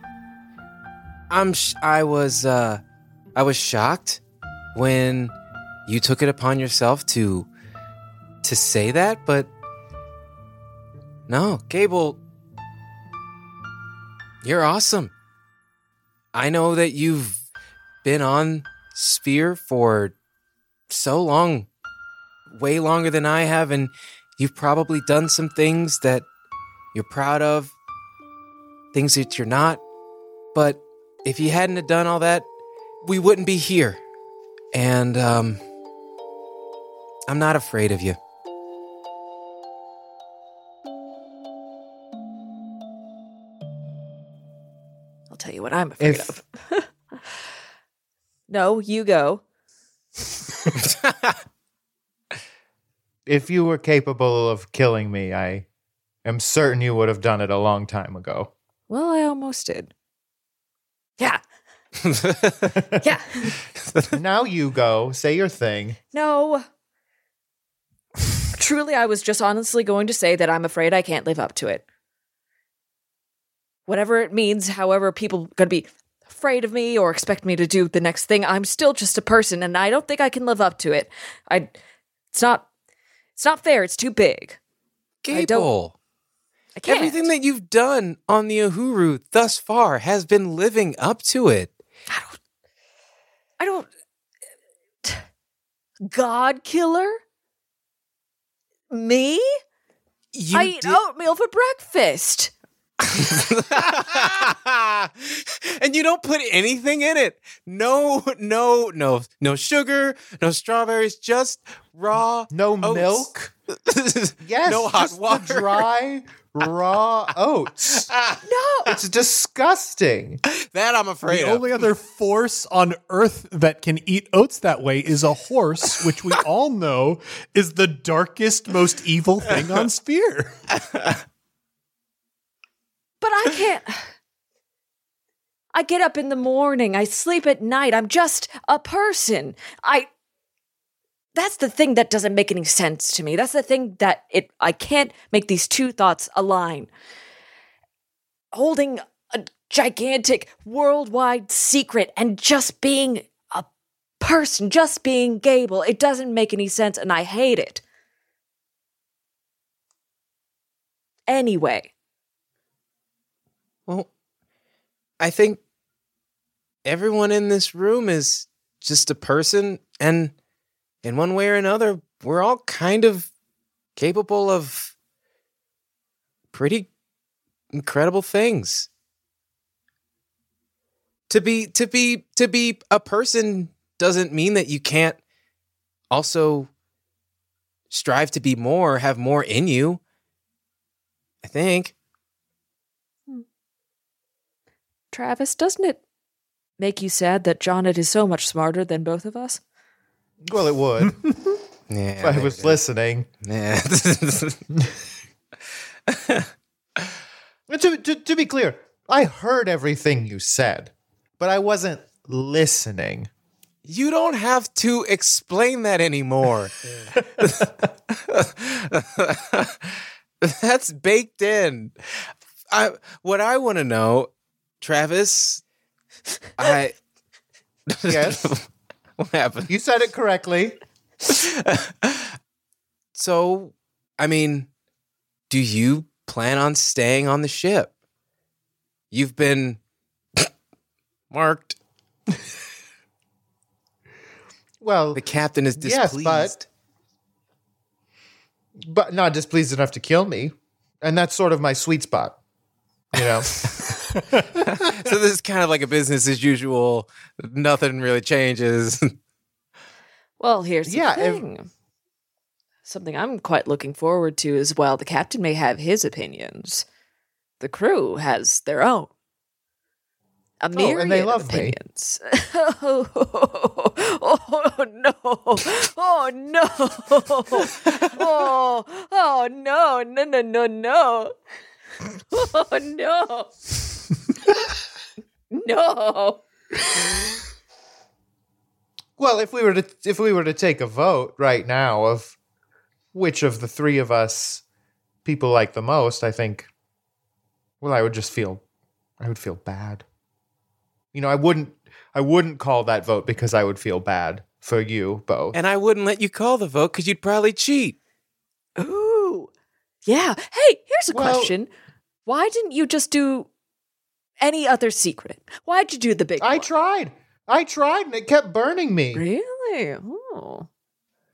I'm, sh- I was, uh, I was shocked when you took it upon yourself to, to say that, but no, Gable, you're awesome. I know that you've been on Sphere for so long, way longer than I have, and you've probably done some things that you're proud of, things that you're not. But if you hadn't have done all that, we wouldn't be here. And um, I'm not afraid of you. What I'm afraid If- of. no, you go. If you were capable of killing me, I am certain you would have done it a long time ago. Well, I almost did. Yeah. Yeah. now you go. Say your thing. No. Truly, I was just honestly going to say that I'm afraid I can't live up to it. Whatever it means, however, people going to be afraid of me or expect me to do the next thing, I'm still just a person, and I don't think I can live up to it. I, it's not, it's not fair. It's too big. I don't- Gable, I can't. everything that you've done on the Uhuru thus far has been living up to it. I don't I don't. God killer. Me? You I eat did- oatmeal for breakfast. and you don't put anything in it. No, no, no, no sugar, no strawberries, just raw. No oats. milk. Yes. no hot water. dry, raw oats. No. It's disgusting. that I'm afraid The of. only other force on Earth that can eat oats that way is a horse, which we all know is the darkest, most evil thing on Sphere. I can't. I get up in the morning. I sleep at night. I'm just a person. I. That's the thing that doesn't make any sense to me. That's the thing that it. I can't make these two thoughts align. Holding a gigantic worldwide secret and just being a person, just being Gable, it doesn't make any sense, and I hate it. Anyway. Well, I think everyone in this room is just a person, and in one way or another, we're all kind of capable of pretty incredible things. To be to be to be a person doesn't mean that you can't also strive to be more, have more in you. I think. Travis, doesn't it make you sad that Jonet is so much smarter than both of us? Well, it would. Yeah. if I was listening. Yeah. To, to, to be clear, I heard everything you said, but I wasn't listening. you don't have to explain that anymore. That's baked in. I what I want to know, Travis. I Yes, what happened? you said it correctly. So, I mean, do you plan on staying on the ship? You've been marked. Well, The captain is Yes, displeased. but- but not displeased enough to kill me. And that's sort of my sweet spot. You know? so this is kind of like a business as usual. Nothing really changes. Well, here's Yeah, the if- thing. Something I'm quite looking forward to is while the captain may have his opinions, the crew has their own. A Oh, and they of love me. opinions. oh, no! Oh no! Oh, oh no! No! No! No! No! Oh no! no! well, if we were to if we were to take a vote right now of which of the three of us people like the most, I think well, I would just feel I would feel bad. You know, I wouldn't I wouldn't call that vote because I would feel bad for you both. and I wouldn't let you call the vote because you'd probably cheat. Ooh. Yeah. Hey, here's a Well- question. Why didn't you just do any other secret? Why'd you do the big I one? tried. I tried and it kept burning me. Really? Oh.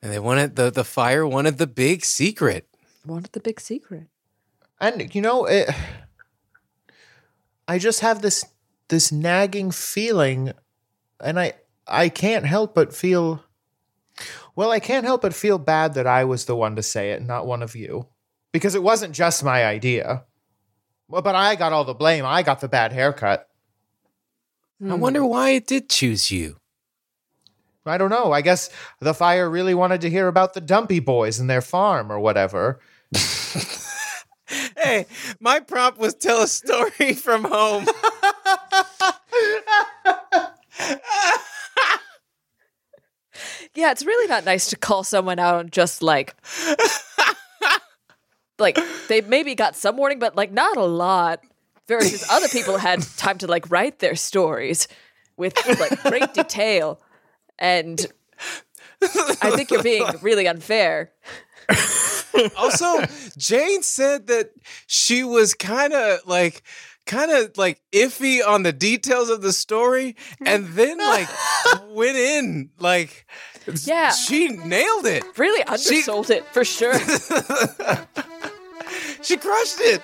And they wanted the the fire wanted the big secret. Wanted the big secret. and you know it i just have this this nagging feeling and i i can't help but feel well i can't help but feel bad that i was the one to say it not one of you because it wasn't just my idea well but i got all the blame i got the bad haircut Hmm. I wonder why it did choose you. i don't know i guess the fire really wanted to hear about the dumpy boys and their farm or whatever Hey, my prompt was tell a story from home. Yeah, it's really not nice to call someone out on just like like they maybe got some warning, but like not a lot. Versus other people had time to like write their stories with like great detail. And I think you're being really unfair. also, Jane said that she was kind of like kind of like iffy on the details of the story and then like went in like Yeah. she nailed it. Really undersold it for sure. She crushed it.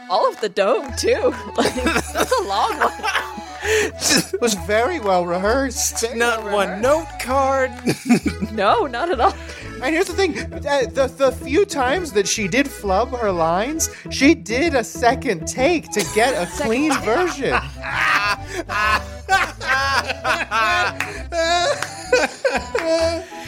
All of the dome too. Like that's a long one. it was very well rehearsed Very Not well one note card. No, not at all. And here's the thing: uh, the the few times that she did flub her lines, she did a second take to get a clean version.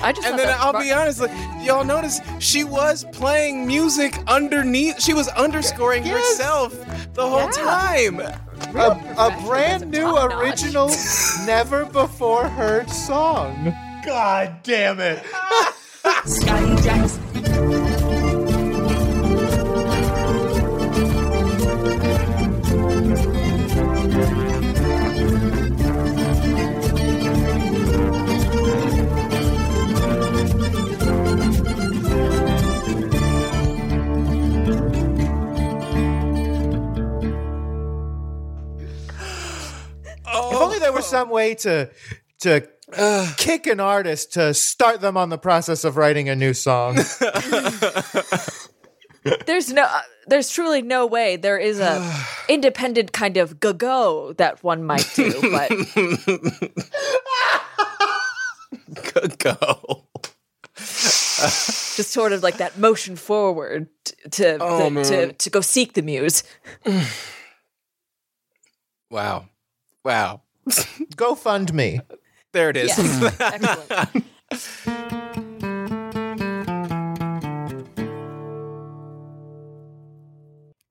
I just And then I'll Mar- be honest, like, y'all notice she was playing music underneath. She was underscoring Yes. herself the whole Yeah. time. a, a brand new top notch. original, never before heard song. God damn it! If only there was some way to to kick an artist to start them on the process of writing a new song. There's no, uh, there's truly no way there is a independent kind of go go that one might do, but Good go. just sort of like that motion forward t- to Oh, the- to to go seek the muse. Wow. Wow. Go fund me. There it is. Yes, mm-hmm. excellent.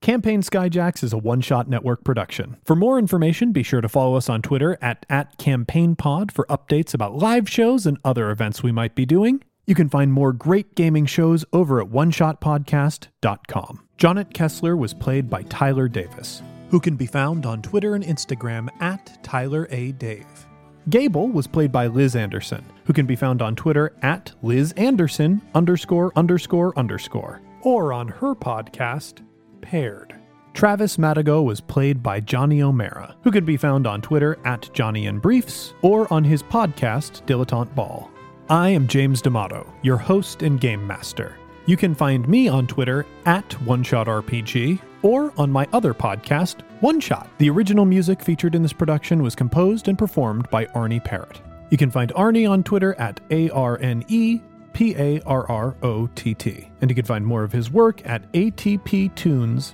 Campaign Skyjacks is a one shot network production. For more information, be sure to follow us on Twitter at, at CampaignPod for updates about live shows and other events we might be doing. You can find more great gaming shows over at oneshotpodcast.com. Jonet Kessler was played by Tyler Davis, who can be found on Twitter and Instagram at Tyler A. Dave. Gable was played by Liz Anderson, who can be found on Twitter at Liz Anderson underscore underscore underscore, or on her podcast, Paired. Travis Madigo was played by Johnny O'Mara, who can be found on Twitter at Johnny in Briefs or on his podcast, Dilettante Ball. I am James D'Amato, your host and game master. You can find me on Twitter at OneShotRPG or on my other podcast, One Shot. The original music featured in this production was composed and performed by Arne Parrott. You can find Arne on Twitter at A R N E P A R R O T T. And you can find more of his work at atptunes.com.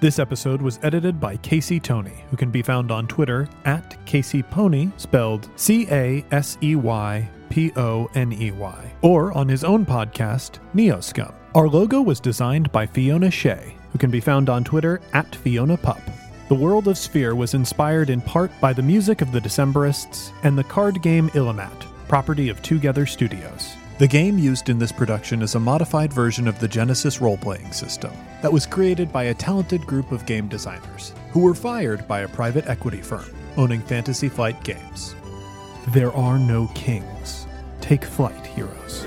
This episode was edited by Casey Tony, who can be found on Twitter at Casey Pony, spelled C A S E Y P O N E Y, or on his own podcast, Neoscum. Our logo was designed by Fiona Shea, who can be found on Twitter at Fiona Pup. The world of Sphere was inspired in part by the music of the Decemberists and the card game Illimat, property of Twogether Studios. The game used in this production is a modified version of the Genesys role playing system that was created by a talented group of game designers who were fired by a private equity firm owning Fantasy Flight Games. There are no kings. Take flight, heroes.